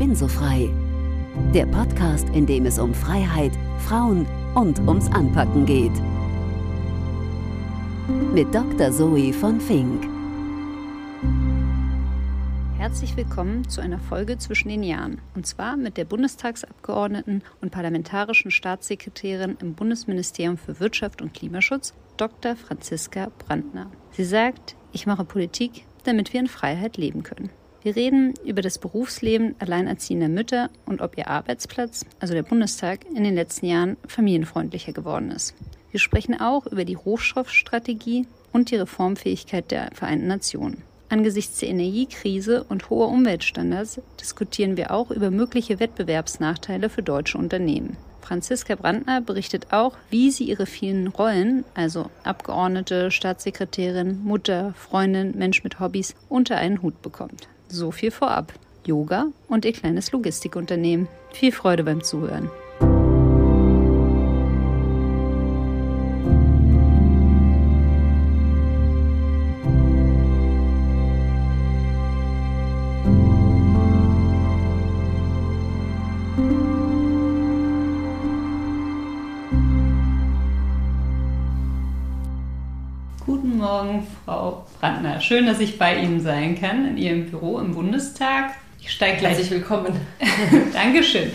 bin so frei. Der Podcast, in dem es um Freiheit, Frauen und ums Anpacken geht. Mit Dr. Zoe von Fink. Herzlich willkommen zu einer Folge zwischen den Jahren. Und zwar mit der Bundestagsabgeordneten und parlamentarischen Staatssekretärin im Bundesministerium für Wirtschaft und Klimaschutz, Dr. Franziska Brandner. Sie sagt, ich mache Politik, damit wir in Freiheit leben können. Wir reden über das Berufsleben alleinerziehender Mütter und ob ihr Arbeitsplatz, also der Bundestag, in den letzten Jahren familienfreundlicher geworden ist. Wir sprechen auch über die Rohstoffstrategie und die Reformfähigkeit der Vereinten Nationen. Angesichts der Energiekrise und hoher Umweltstandards diskutieren wir auch über mögliche Wettbewerbsnachteile für deutsche Unternehmen. Franziska Brandner berichtet auch, wie sie ihre vielen Rollen, also Abgeordnete, Staatssekretärin, Mutter, Freundin, Mensch mit Hobbys, unter einen Hut bekommt. So viel vorab. Yoga und ihr kleines Logistikunternehmen. Viel Freude beim Zuhören. Morgen, Frau Brandner. Schön, dass ich bei Ihnen sein kann, in Ihrem Büro im Bundestag. Ich steige gleich. Herzlich willkommen. Dankeschön.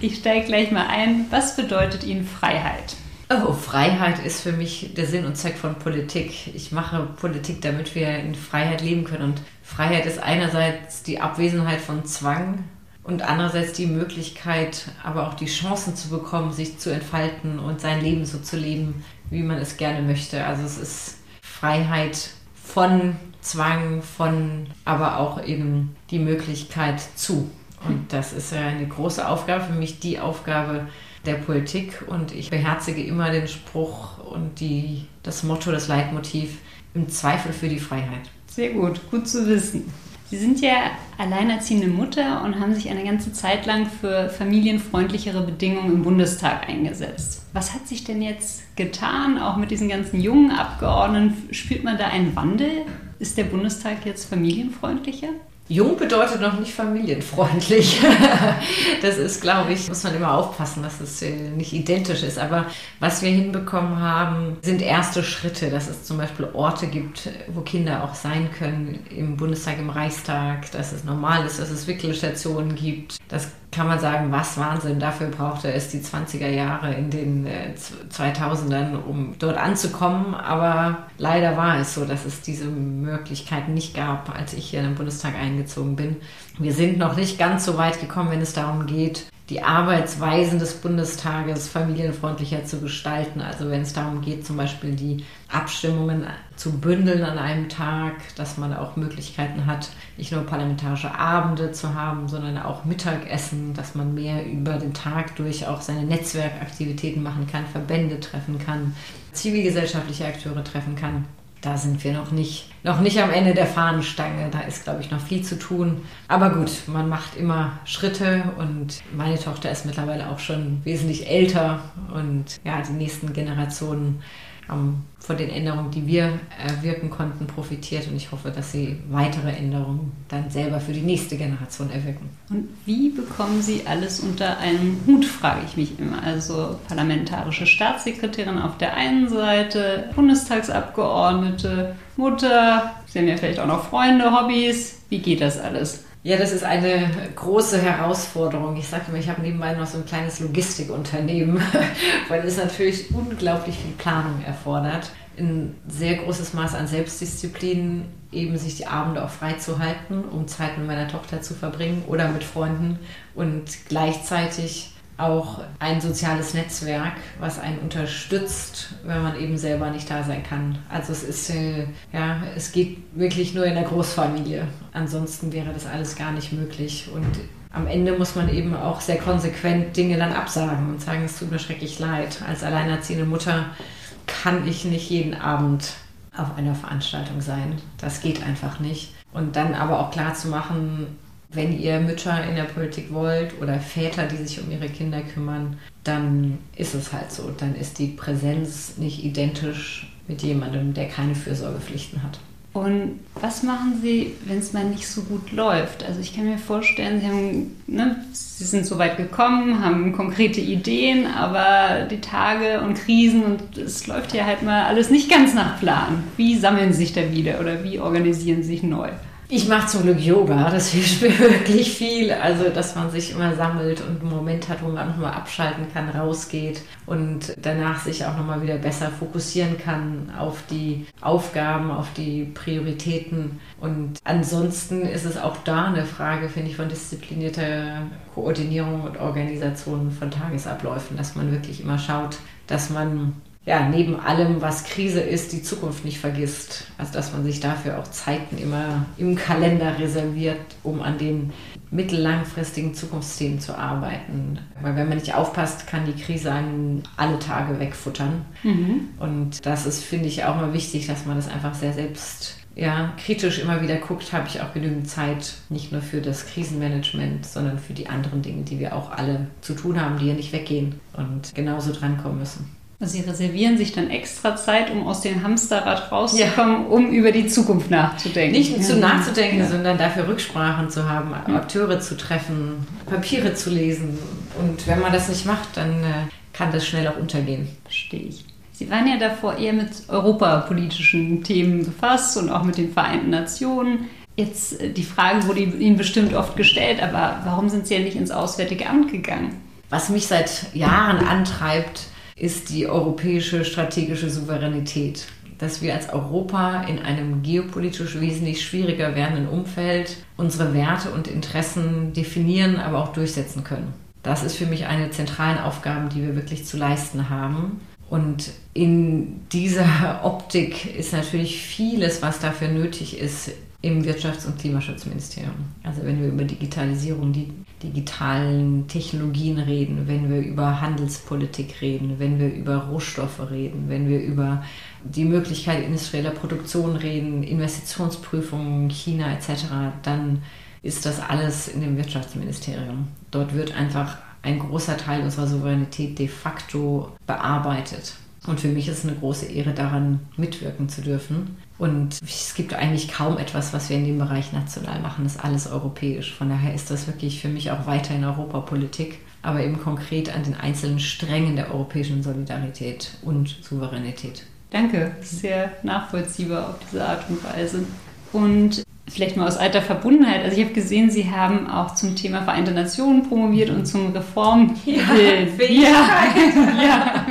Ich steige gleich mal ein. Was bedeutet Ihnen Freiheit? Oh, Freiheit ist für mich der Sinn und Zweck von Politik. Ich mache Politik, damit wir in Freiheit leben können. Und Freiheit ist einerseits die Abwesenheit von Zwang und andererseits die Möglichkeit, aber auch die Chancen zu bekommen, sich zu entfalten und sein Leben so zu leben, wie man es gerne möchte. Also es ist Freiheit von Zwang, von aber auch eben die Möglichkeit zu. Und das ist ja eine große Aufgabe, für mich die Aufgabe der Politik. Und ich beherzige immer den Spruch und die, das Motto, das Leitmotiv, im Zweifel für die Freiheit. Sehr gut, gut zu wissen. Sie sind ja alleinerziehende Mutter und haben sich eine ganze Zeit lang für familienfreundlichere Bedingungen im Bundestag eingesetzt. Was hat sich denn jetzt getan, auch mit diesen ganzen jungen Abgeordneten? Spürt man da einen Wandel? Ist der Bundestag jetzt familienfreundlicher? Jung bedeutet noch nicht familienfreundlich. Das ist, glaube ich, muss man immer aufpassen, dass es äh, nicht identisch ist. Aber was wir hinbekommen haben, sind erste Schritte, dass es zum Beispiel Orte gibt, wo Kinder auch sein können, im Bundestag, im Reichstag, dass es normal ist, dass es Wickelstationen gibt. Das kann man sagen, was Wahnsinn. Dafür brauchte es die 20er Jahre in den 2000ern, äh, um dort anzukommen. Aber leider war es so, dass es diese Möglichkeiten nicht gab, als ich hier in den Bundestag eingezogen bin. Wir sind noch nicht ganz so weit gekommen, wenn es darum geht, die Arbeitsweisen des Bundestages familienfreundlicher zu gestalten. Also wenn es darum geht, zum Beispiel die Abstimmungen zu bündeln an einem Tag, dass man auch Möglichkeiten hat, nicht nur parlamentarische Abende zu haben, sondern auch Mittagessen, dass man mehr über den Tag durch auch seine Netzwerkaktivitäten machen kann, Verbände treffen kann, zivilgesellschaftliche Akteure treffen kann da sind wir noch nicht, noch nicht am Ende der Fahnenstange. Da ist, glaube ich, noch viel zu tun. Aber gut, man macht immer Schritte und meine Tochter ist mittlerweile auch schon wesentlich älter und ja, die nächsten Generationen haben von den Änderungen, die wir erwirken konnten, profitiert und ich hoffe, dass sie weitere Änderungen dann selber für die nächste Generation erwirken. Und wie bekommen Sie alles unter einen Hut, frage ich mich immer. Also parlamentarische Staatssekretärin auf der einen Seite, Bundestagsabgeordnete, Mutter, Sie haben ja vielleicht auch noch Freunde, Hobbys. Wie geht das alles? Ja, das ist eine große Herausforderung. Ich sage immer, ich habe nebenbei noch so ein kleines Logistikunternehmen, weil es natürlich unglaublich viel Planung erfordert. Ein sehr großes Maß an Selbstdisziplin, eben sich die Abende auch freizuhalten, um Zeit mit meiner Tochter zu verbringen oder mit Freunden und gleichzeitig auch ein soziales Netzwerk, was einen unterstützt, wenn man eben selber nicht da sein kann. Also es ist, äh, ja, es geht wirklich nur in der Großfamilie. Ansonsten wäre das alles gar nicht möglich. Und am Ende muss man eben auch sehr konsequent Dinge dann absagen und sagen, es tut mir schrecklich leid. Als alleinerziehende Mutter kann ich nicht jeden Abend auf einer Veranstaltung sein. Das geht einfach nicht. Und dann aber auch klar zu machen, wenn ihr Mütter in der Politik wollt oder Väter, die sich um ihre Kinder kümmern, dann ist es halt so. Dann ist die Präsenz nicht identisch mit jemandem, der keine Fürsorgepflichten hat. Und was machen Sie, wenn es mal nicht so gut läuft? Also ich kann mir vorstellen, Sie, haben, ne, Sie sind so weit gekommen, haben konkrete Ideen, aber die Tage und Krisen und es läuft ja halt mal alles nicht ganz nach Plan. Wie sammeln Sie sich da wieder oder wie organisieren Sie sich neu? Ich mache zum Glück Yoga, das hilft mir wirklich viel. Also, dass man sich immer sammelt und einen Moment hat, wo man nochmal abschalten kann, rausgeht und danach sich auch nochmal wieder besser fokussieren kann auf die Aufgaben, auf die Prioritäten. Und ansonsten ist es auch da eine Frage, finde ich, von disziplinierter Koordinierung und Organisation von Tagesabläufen, dass man wirklich immer schaut, dass man ja, neben allem, was Krise ist, die Zukunft nicht vergisst. Also dass man sich dafür auch Zeiten immer im Kalender reserviert, um an den mittellangfristigen Zukunftsthemen zu arbeiten. Weil wenn man nicht aufpasst, kann die Krise einen alle Tage wegfuttern. Mhm. Und das ist, finde ich, auch mal wichtig, dass man das einfach sehr selbst ja, kritisch immer wieder guckt, habe ich auch genügend Zeit, nicht nur für das Krisenmanagement, sondern für die anderen Dinge, die wir auch alle zu tun haben, die ja nicht weggehen und genauso drankommen müssen. Also sie reservieren sich dann extra Zeit, um aus dem Hamsterrad rauszukommen, ja. um über die Zukunft nachzudenken. Nicht nur zu nachzudenken, ja. sondern dafür Rücksprachen zu haben, Akteure zu treffen, Papiere zu lesen. Und wenn man das nicht macht, dann äh, kann das schnell auch untergehen. Verstehe ich. Sie waren ja davor eher mit europapolitischen Themen befasst und auch mit den Vereinten Nationen. Jetzt äh, die Frage wurde Ihnen bestimmt oft gestellt, aber warum sind Sie ja nicht ins Auswärtige Amt gegangen? Was mich seit Jahren antreibt, ist die europäische strategische Souveränität. Dass wir als Europa in einem geopolitisch wesentlich schwieriger werdenden Umfeld unsere Werte und Interessen definieren, aber auch durchsetzen können. Das ist für mich eine der zentralen Aufgaben, die wir wirklich zu leisten haben. Und in dieser Optik ist natürlich vieles, was dafür nötig ist, im Wirtschafts- und Klimaschutzministerium. Also wenn wir über Digitalisierung, die digitalen Technologien reden, wenn wir über Handelspolitik reden, wenn wir über Rohstoffe reden, wenn wir über die Möglichkeit industrieller Produktion reden, Investitionsprüfungen, China etc., dann ist das alles in dem Wirtschaftsministerium. Dort wird einfach ein großer Teil unserer Souveränität de facto bearbeitet. Und für mich ist es eine große Ehre, daran mitwirken zu dürfen. Und es gibt eigentlich kaum etwas, was wir in dem Bereich national machen. Das ist alles europäisch. Von daher ist das wirklich für mich auch weiterhin Europapolitik, aber eben konkret an den einzelnen Strängen der europäischen Solidarität und Souveränität. Danke, sehr nachvollziehbar auf diese Art und Weise. Und vielleicht mal aus alter Verbundenheit. Also ich habe gesehen, Sie haben auch zum Thema Vereinte Nationen promoviert und zum Reformbild. Ja, ja, ja.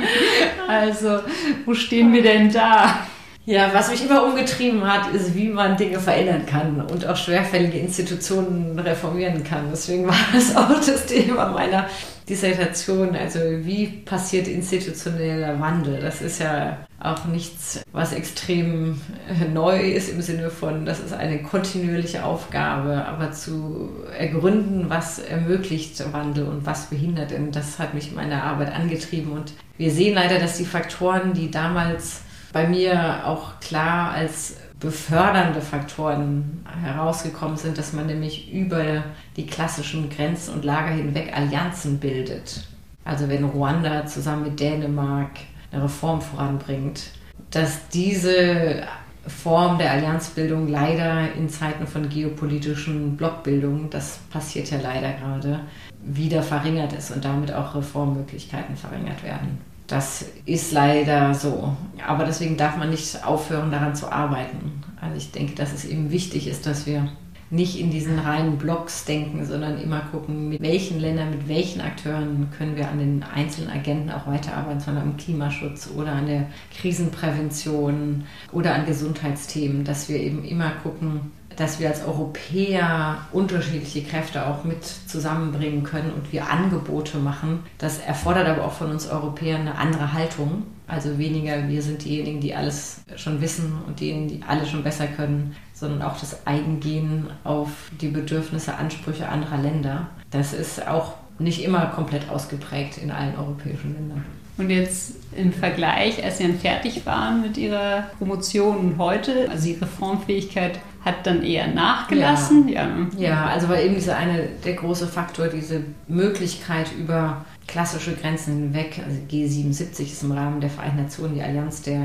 Also wo stehen wir denn da? Ja, was mich immer umgetrieben hat, ist, wie man Dinge verändern kann und auch schwerfällige Institutionen reformieren kann. Deswegen war das auch das Thema meiner Dissertation. Also wie passiert institutioneller Wandel? Das ist ja auch nichts, was extrem äh, neu ist im Sinne von, das ist eine kontinuierliche Aufgabe, aber zu ergründen, was ermöglicht Wandel und was behindert ihn, das hat mich in meiner Arbeit angetrieben. Und wir sehen leider, dass die Faktoren, die damals bei mir auch klar als befördernde Faktoren herausgekommen sind, dass man nämlich über die klassischen Grenzen und Lager hinweg Allianzen bildet. Also wenn Ruanda zusammen mit Dänemark eine Reform voranbringt, dass diese Form der Allianzbildung leider in Zeiten von geopolitischen Blockbildungen, das passiert ja leider gerade, wieder verringert ist und damit auch Reformmöglichkeiten verringert werden. Das ist leider so. Aber deswegen darf man nicht aufhören, daran zu arbeiten. Also ich denke, dass es eben wichtig ist, dass wir nicht in diesen reinen Blocks denken, sondern immer gucken, mit welchen Ländern, mit welchen Akteuren können wir an den einzelnen Agenten auch weiterarbeiten, sondern am Klimaschutz oder an der Krisenprävention oder an Gesundheitsthemen, dass wir eben immer gucken, dass wir als Europäer unterschiedliche Kräfte auch mit zusammenbringen können und wir Angebote machen. Das erfordert aber auch von uns Europäern eine andere Haltung. Also weniger, wir sind diejenigen, die alles schon wissen und diejenigen, die alle schon besser können, sondern auch das Eingehen auf die Bedürfnisse, Ansprüche anderer Länder. Das ist auch nicht immer komplett ausgeprägt in allen europäischen Ländern. Und jetzt im Vergleich, als Sie dann fertig waren mit Ihrer Promotion und heute, also Ihre Formfähigkeit hat dann eher nachgelassen? Ja, ja. ja also war eben dieser eine, der große Faktor, diese Möglichkeit über klassische Grenzen hinweg, also G77 ist im Rahmen der Vereinten Nationen die Allianz der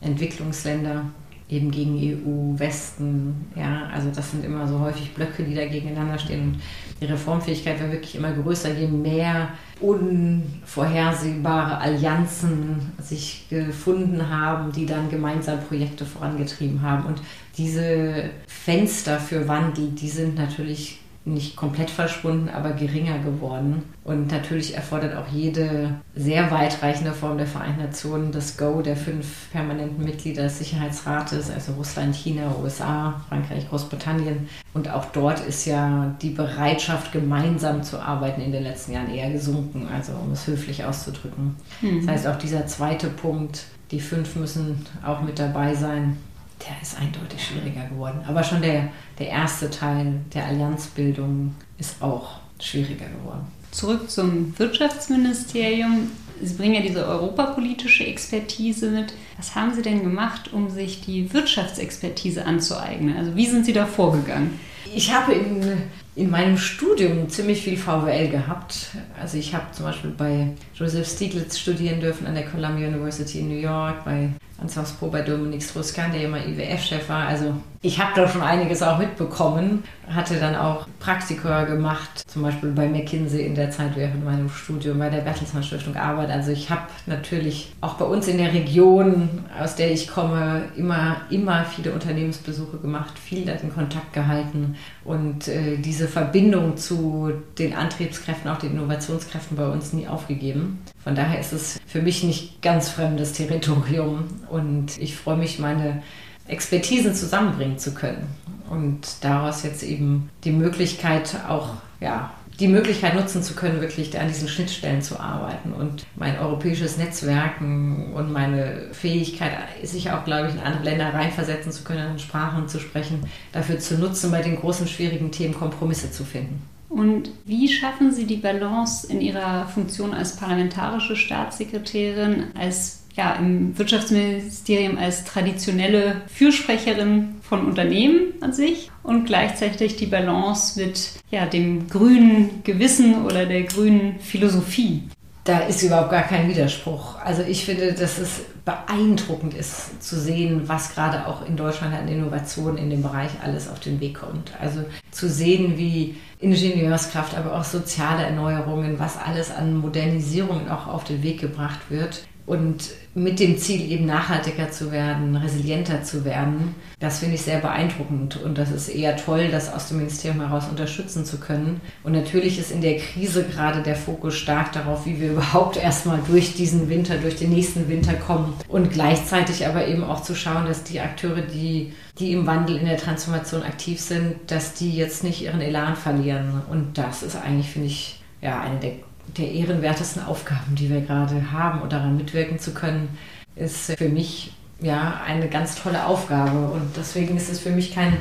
Entwicklungsländer, eben gegen EU, Westen. Ja, also das sind immer so häufig Blöcke, die da gegeneinander stehen. Und die Reformfähigkeit war wirklich immer größer, je mehr unvorhersehbare Allianzen sich gefunden haben, die dann gemeinsam Projekte vorangetrieben haben. Und diese Fenster für Wandel, die sind natürlich nicht komplett verschwunden, aber geringer geworden. Und natürlich erfordert auch jede sehr weitreichende Form der Vereinten Nationen das Go der fünf permanenten Mitglieder des Sicherheitsrates, also Russland, China, USA, Frankreich, Großbritannien. Und auch dort ist ja die Bereitschaft, gemeinsam zu arbeiten, in den letzten Jahren eher gesunken, also um es höflich auszudrücken. Mhm. Das heißt, auch dieser zweite Punkt, die fünf müssen auch mit dabei sein, der ist eindeutig schwieriger geworden. Aber schon der, der erste Teil der Allianzbildung ist auch schwieriger geworden. Zurück zum Wirtschaftsministerium. Sie bringen ja diese europapolitische Expertise mit. Was haben Sie denn gemacht, um sich die Wirtschaftsexpertise anzueignen? Also wie sind Sie da vorgegangen? Ich habe in, in meinem Studium ziemlich viel VWL gehabt. Also ich habe zum Beispiel bei Joseph Stiglitz studieren dürfen an der Columbia University in New York, bei Anson's Pro bei Dominik Strauss-Kahn, der immer IWF-Chef war. Also ich habe da schon einiges auch mitbekommen, hatte dann auch Praktika gemacht, zum Beispiel bei McKinsey in der Zeit während meinem Studium bei der Bertelsmann Stiftung Arbeit. Also ich habe natürlich auch bei uns in der Region, aus der ich komme, immer, immer viele Unternehmensbesuche gemacht, viel in Kontakt gehalten und äh, diese Verbindung zu den Antriebskräften, auch den Innovationskräften bei uns nie aufgegeben. Von daher ist es für mich nicht ganz fremdes Territorium und ich freue mich, meine Expertisen zusammenbringen zu können und daraus jetzt eben die Möglichkeit auch, ja, die Möglichkeit nutzen zu können, wirklich an diesen Schnittstellen zu arbeiten und mein europäisches Netzwerken und meine Fähigkeit, sich auch, glaube ich, in andere Länder reinversetzen zu können, in Sprachen zu sprechen, dafür zu nutzen, bei den großen, schwierigen Themen Kompromisse zu finden. Und wie schaffen Sie die Balance in Ihrer Funktion als parlamentarische Staatssekretärin, als ja, im Wirtschaftsministerium als traditionelle Fürsprecherin von Unternehmen an sich und gleichzeitig die Balance mit ja, dem grünen Gewissen oder der grünen Philosophie. Da ist überhaupt gar kein Widerspruch. Also ich finde, dass es beeindruckend ist zu sehen, was gerade auch in Deutschland an Innovationen in dem Bereich alles auf den Weg kommt. Also zu sehen, wie Ingenieurskraft, aber auch soziale Erneuerungen, was alles an Modernisierungen auch auf den Weg gebracht wird und mit dem Ziel eben nachhaltiger zu werden, resilienter zu werden. Das finde ich sehr beeindruckend und das ist eher toll, das aus dem Ministerium heraus unterstützen zu können. Und natürlich ist in der Krise gerade der Fokus stark darauf, wie wir überhaupt erstmal durch diesen Winter, durch den nächsten Winter kommen und gleichzeitig aber eben auch zu schauen, dass die Akteure, die, die im Wandel, in der Transformation aktiv sind, dass die jetzt nicht ihren Elan verlieren. Und das ist eigentlich, finde ich, ja, eine der der ehrenwertesten Aufgaben, die wir gerade haben und daran mitwirken zu können, ist für mich ja eine ganz tolle Aufgabe. Und deswegen ist es für mich kein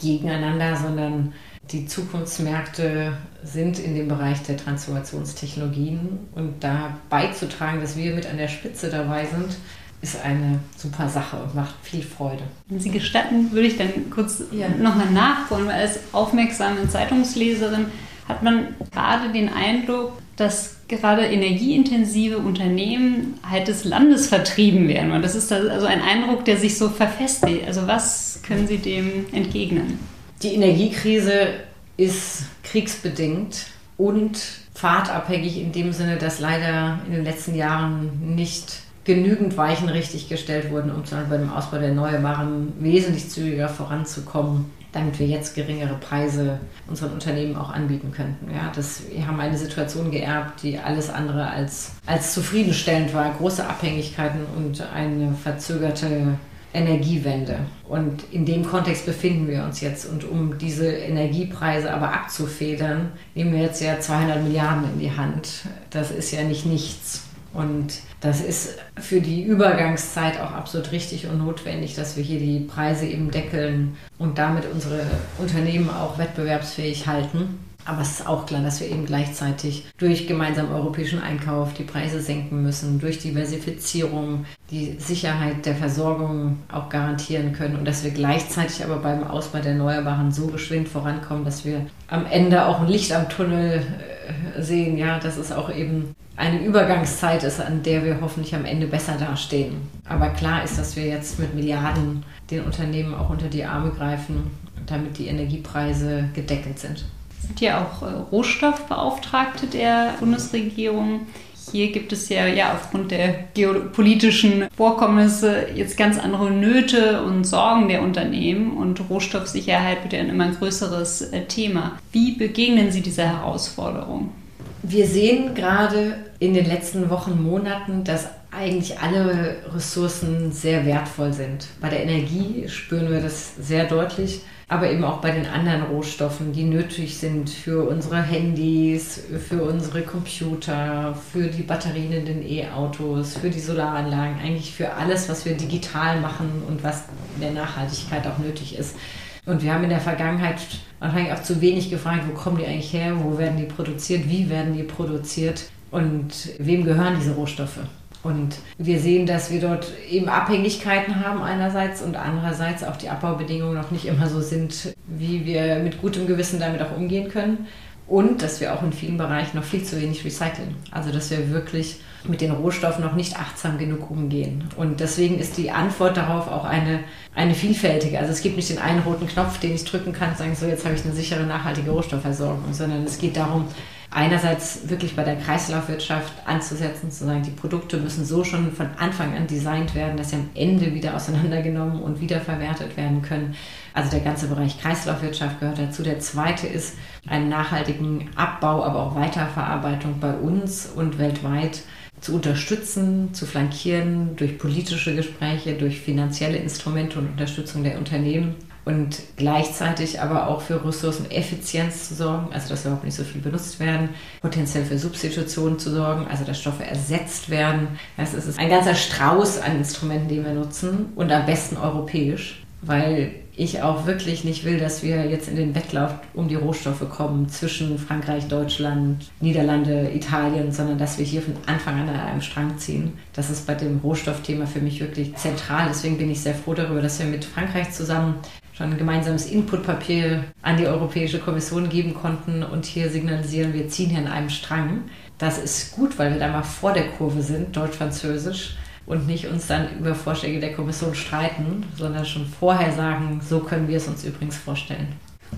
Gegeneinander, sondern die Zukunftsmärkte sind in dem Bereich der Transformationstechnologien und da beizutragen, dass wir mit an der Spitze dabei sind, ist eine super Sache und macht viel Freude. Wenn Sie gestatten, würde ich dann kurz ja. nochmal nachholen, weil als aufmerksame Zeitungsleserin hat man gerade den Eindruck, dass gerade energieintensive Unternehmen halt des Landes vertrieben werden. Und das ist also ein Eindruck, der sich so verfestigt. Also was können Sie dem entgegnen? Die Energiekrise ist kriegsbedingt und fahrtabhängig in dem Sinne, dass leider in den letzten Jahren nicht genügend Weichen richtig gestellt wurden, um zum Beispiel bei dem Ausbau der Erneuerbaren wesentlich zügiger voranzukommen damit wir jetzt geringere Preise unseren Unternehmen auch anbieten könnten. Ja, das, wir haben eine Situation geerbt, die alles andere als, als zufriedenstellend war. Große Abhängigkeiten und eine verzögerte Energiewende. Und in dem Kontext befinden wir uns jetzt. Und um diese Energiepreise aber abzufedern, nehmen wir jetzt ja 200 Milliarden in die Hand. Das ist ja nicht nichts. Und das ist für die Übergangszeit auch absolut richtig und notwendig, dass wir hier die Preise eben deckeln und damit unsere Unternehmen auch wettbewerbsfähig halten. Aber es ist auch klar, dass wir eben gleichzeitig durch gemeinsamen europäischen Einkauf die Preise senken müssen, durch Diversifizierung die Sicherheit der Versorgung auch garantieren können und dass wir gleichzeitig aber beim Ausbau der Erneuerbaren so geschwind vorankommen, dass wir am Ende auch ein Licht am Tunnel sehen. Ja, dass es auch eben eine Übergangszeit ist, an der wir hoffentlich am Ende besser dastehen. Aber klar ist, dass wir jetzt mit Milliarden den Unternehmen auch unter die Arme greifen, damit die Energiepreise gedeckelt sind. Sind ja auch äh, Rohstoffbeauftragte der Bundesregierung. Hier gibt es ja, ja aufgrund der geopolitischen Vorkommnisse jetzt ganz andere Nöte und Sorgen der Unternehmen und Rohstoffsicherheit wird ja ein immer größeres äh, Thema. Wie begegnen Sie dieser Herausforderung? Wir sehen gerade in den letzten Wochen, Monaten, dass eigentlich alle Ressourcen sehr wertvoll sind. Bei der Energie spüren wir das sehr deutlich aber eben auch bei den anderen Rohstoffen, die nötig sind für unsere Handys, für unsere Computer, für die Batterien in den E-Autos, für die Solaranlagen, eigentlich für alles, was wir digital machen und was in der Nachhaltigkeit auch nötig ist. Und wir haben in der Vergangenheit wahrscheinlich auch zu wenig gefragt, wo kommen die eigentlich her, wo werden die produziert, wie werden die produziert und wem gehören diese Rohstoffe. Und wir sehen, dass wir dort eben Abhängigkeiten haben einerseits und andererseits auch die Abbaubedingungen noch nicht immer so sind, wie wir mit gutem Gewissen damit auch umgehen können. Und dass wir auch in vielen Bereichen noch viel zu wenig recyceln. Also dass wir wirklich mit den Rohstoffen noch nicht achtsam genug umgehen. Und deswegen ist die Antwort darauf auch eine, eine vielfältige. Also es gibt nicht den einen roten Knopf, den ich drücken kann und sagen, so jetzt habe ich eine sichere, nachhaltige Rohstoffversorgung, sondern es geht darum, einerseits wirklich bei der Kreislaufwirtschaft anzusetzen, zu sagen, die Produkte müssen so schon von Anfang an designt werden, dass sie am Ende wieder auseinandergenommen und wiederverwertet werden können. Also der ganze Bereich Kreislaufwirtschaft gehört dazu. Der zweite ist einen nachhaltigen Abbau, aber auch Weiterverarbeitung bei uns und weltweit zu unterstützen, zu flankieren durch politische Gespräche, durch finanzielle Instrumente und Unterstützung der Unternehmen und gleichzeitig aber auch für Ressourceneffizienz zu sorgen, also dass überhaupt nicht so viel benutzt werden, potenziell für Substitution zu sorgen, also dass Stoffe ersetzt werden. Das ist ein ganzer Strauß an Instrumenten, den wir nutzen und am besten europäisch, weil ich auch wirklich nicht will, dass wir jetzt in den Wettlauf um die Rohstoffe kommen zwischen Frankreich, Deutschland, Niederlande, Italien, sondern dass wir hier von Anfang an an einem Strang ziehen. Das ist bei dem Rohstoffthema für mich wirklich zentral. Deswegen bin ich sehr froh darüber, dass wir mit Frankreich zusammen schon ein gemeinsames Inputpapier an die Europäische Kommission geben konnten und hier signalisieren, wir ziehen hier in einem Strang. Das ist gut, weil wir da mal vor der Kurve sind, deutsch-französisch, und nicht uns dann über Vorschläge der Kommission streiten, sondern schon vorher sagen, so können wir es uns übrigens vorstellen.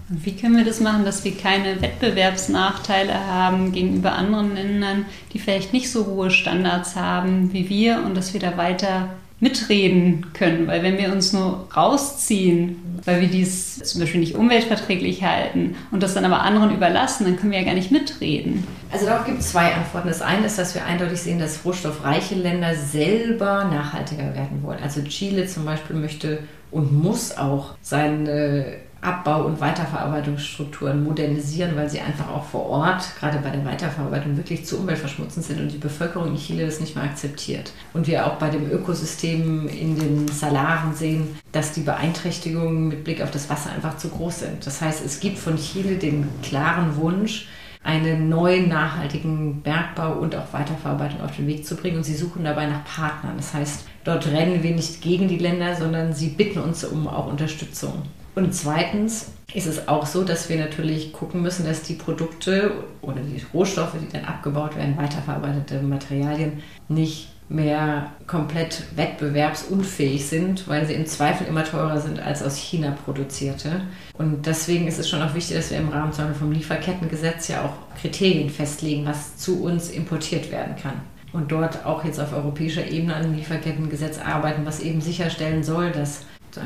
Und wie können wir das machen, dass wir keine Wettbewerbsnachteile haben gegenüber anderen Ländern, die vielleicht nicht so hohe Standards haben wie wir und dass wir da weiter mitreden können. Weil wenn wir uns nur rausziehen, weil wir dies zum Beispiel nicht umweltverträglich halten und das dann aber anderen überlassen, dann können wir ja gar nicht mitreden. Also darauf gibt es zwei Antworten. Das eine ist, dass wir eindeutig sehen, dass rohstoffreiche Länder selber nachhaltiger werden wollen. Also Chile zum Beispiel möchte und muss auch seine Abbau- und Weiterverarbeitungsstrukturen modernisieren, weil sie einfach auch vor Ort, gerade bei der Weiterverarbeitung, wirklich zu umweltverschmutzend sind und die Bevölkerung in Chile das nicht mehr akzeptiert. Und wir auch bei dem Ökosystem in den Salaren sehen, dass die Beeinträchtigungen mit Blick auf das Wasser einfach zu groß sind. Das heißt, es gibt von Chile den klaren Wunsch, einen neuen nachhaltigen Bergbau und auch Weiterverarbeitung auf den Weg zu bringen. Und sie suchen dabei nach Partnern. Das heißt, dort rennen wir nicht gegen die Länder, sondern sie bitten uns um auch Unterstützung. Und zweitens ist es auch so, dass wir natürlich gucken müssen, dass die Produkte oder die Rohstoffe, die dann abgebaut werden, weiterverarbeitete Materialien, nicht mehr komplett wettbewerbsunfähig sind, weil sie im Zweifel immer teurer sind als aus China produzierte. Und deswegen ist es schon auch wichtig, dass wir im Rahmen vom Lieferkettengesetz ja auch Kriterien festlegen, was zu uns importiert werden kann. Und dort auch jetzt auf europäischer Ebene an einem Lieferkettengesetz arbeiten, was eben sicherstellen soll, dass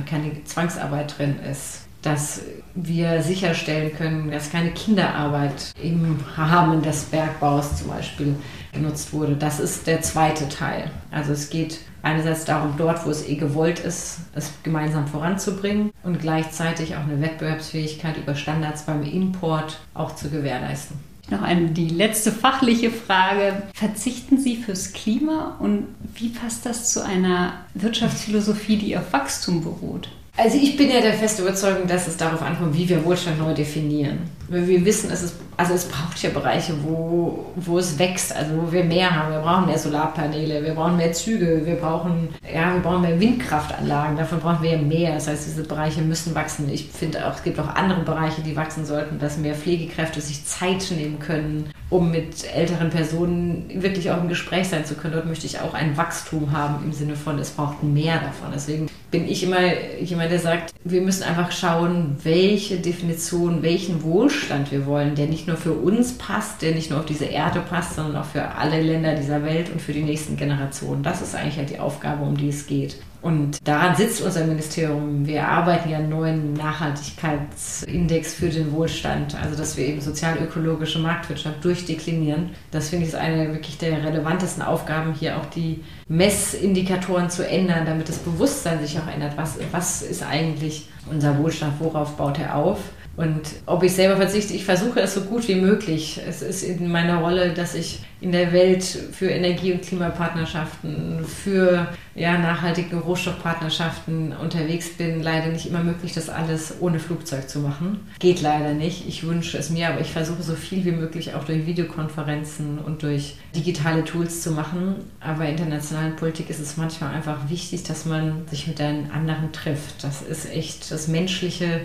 keine Zwangsarbeit drin ist, dass wir sicherstellen können, dass keine Kinderarbeit im Rahmen des Bergbaus zum Beispiel genutzt wurde. Das ist der zweite Teil. Also es geht einerseits darum, dort, wo es eh gewollt ist, es gemeinsam voranzubringen und gleichzeitig auch eine Wettbewerbsfähigkeit über Standards beim Import auch zu gewährleisten. Noch eine, die letzte fachliche Frage. Verzichten Sie fürs Klima und wie passt das zu einer Wirtschaftsphilosophie, die auf Wachstum beruht? Also ich bin ja der festen Überzeugung, dass es darauf ankommt, wie wir Wohlstand neu definieren. Weil wir wissen, es ist, also es braucht ja Bereiche, wo, wo es wächst, also wo wir mehr haben. Wir brauchen mehr Solarpaneele, wir brauchen mehr Züge, wir brauchen, ja, wir brauchen mehr Windkraftanlagen, davon brauchen wir mehr. Das heißt, diese Bereiche müssen wachsen. Ich finde auch, es gibt auch andere Bereiche, die wachsen sollten, dass mehr Pflegekräfte sich Zeit nehmen können um mit älteren Personen wirklich auch im Gespräch sein zu können. Dort möchte ich auch ein Wachstum haben im Sinne von, es braucht mehr davon. Deswegen bin ich immer jemand, der sagt, wir müssen einfach schauen, welche Definition, welchen Wohlstand wir wollen, der nicht nur für uns passt, der nicht nur auf diese Erde passt, sondern auch für alle Länder dieser Welt und für die nächsten Generationen. Das ist eigentlich halt die Aufgabe, um die es geht. Und daran sitzt unser Ministerium. Wir arbeiten ja einen neuen Nachhaltigkeitsindex für den Wohlstand, also dass wir eben sozial-ökologische Marktwirtschaft durchdeklinieren. Das finde ich ist eine wirklich der relevantesten Aufgaben, hier auch die Messindikatoren zu ändern, damit das Bewusstsein sich auch ändert. Was, was ist eigentlich unser Wohlstand? Worauf baut er auf? Und ob ich selber verzichte, ich versuche es so gut wie möglich. Es ist in meiner Rolle, dass ich in der Welt für Energie- und Klimapartnerschaften, für ja, nachhaltige Rohstoffpartnerschaften unterwegs bin. Leider nicht immer möglich, das alles ohne Flugzeug zu machen. Geht leider nicht. Ich wünsche es mir, aber ich versuche so viel wie möglich auch durch Videokonferenzen und durch digitale Tools zu machen. Aber in internationalen Politik ist es manchmal einfach wichtig, dass man sich mit den anderen trifft. Das ist echt das Menschliche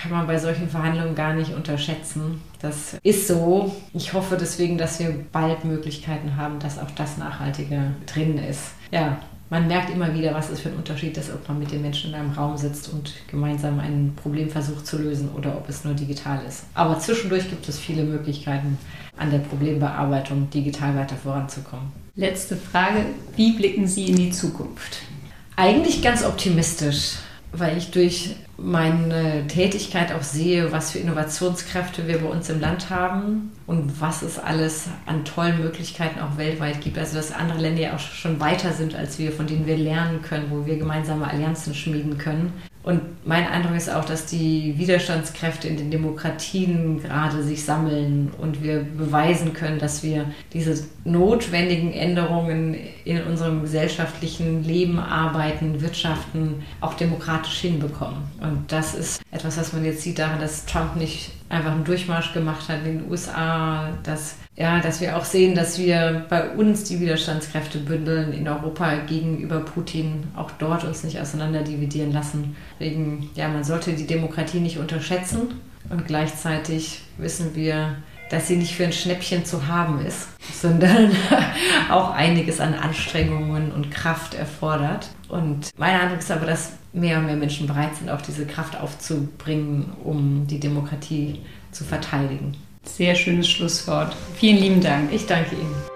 kann man bei solchen Verhandlungen gar nicht unterschätzen. Das ist so. Ich hoffe deswegen, dass wir bald Möglichkeiten haben, dass auch das Nachhaltige drin ist. Ja, man merkt immer wieder, was es für ein Unterschied ist, ob man mit den Menschen in einem Raum sitzt und gemeinsam ein Problem versucht zu lösen oder ob es nur digital ist. Aber zwischendurch gibt es viele Möglichkeiten, an der Problembearbeitung digital weiter voranzukommen. Letzte Frage. Wie blicken Sie in die Zukunft? Eigentlich ganz optimistisch weil ich durch meine Tätigkeit auch sehe, was für Innovationskräfte wir bei uns im Land haben und was es alles an tollen Möglichkeiten auch weltweit gibt. Also dass andere Länder ja auch schon weiter sind als wir, von denen wir lernen können, wo wir gemeinsame Allianzen schmieden können. Und mein Eindruck ist auch, dass die Widerstandskräfte in den Demokratien gerade sich sammeln und wir beweisen können, dass wir diese notwendigen Änderungen in unserem gesellschaftlichen Leben, Arbeiten, Wirtschaften auch demokratisch hinbekommen. Und das ist etwas, was man jetzt sieht daran, dass Trump nicht einfach einen Durchmarsch gemacht hat in den USA, dass, ja, dass wir auch sehen, dass wir bei uns die Widerstandskräfte bündeln in Europa gegenüber Putin, auch dort uns nicht auseinander dividieren lassen. Deswegen, ja, man sollte die Demokratie nicht unterschätzen und gleichzeitig wissen wir, dass sie nicht für ein Schnäppchen zu haben ist, sondern auch einiges an Anstrengungen und Kraft erfordert. Und mein Eindruck ist aber, dass mehr und mehr Menschen bereit sind, auch diese Kraft aufzubringen, um die Demokratie zu verteidigen. Sehr schönes Schlusswort. Vielen lieben Dank. Ich danke Ihnen.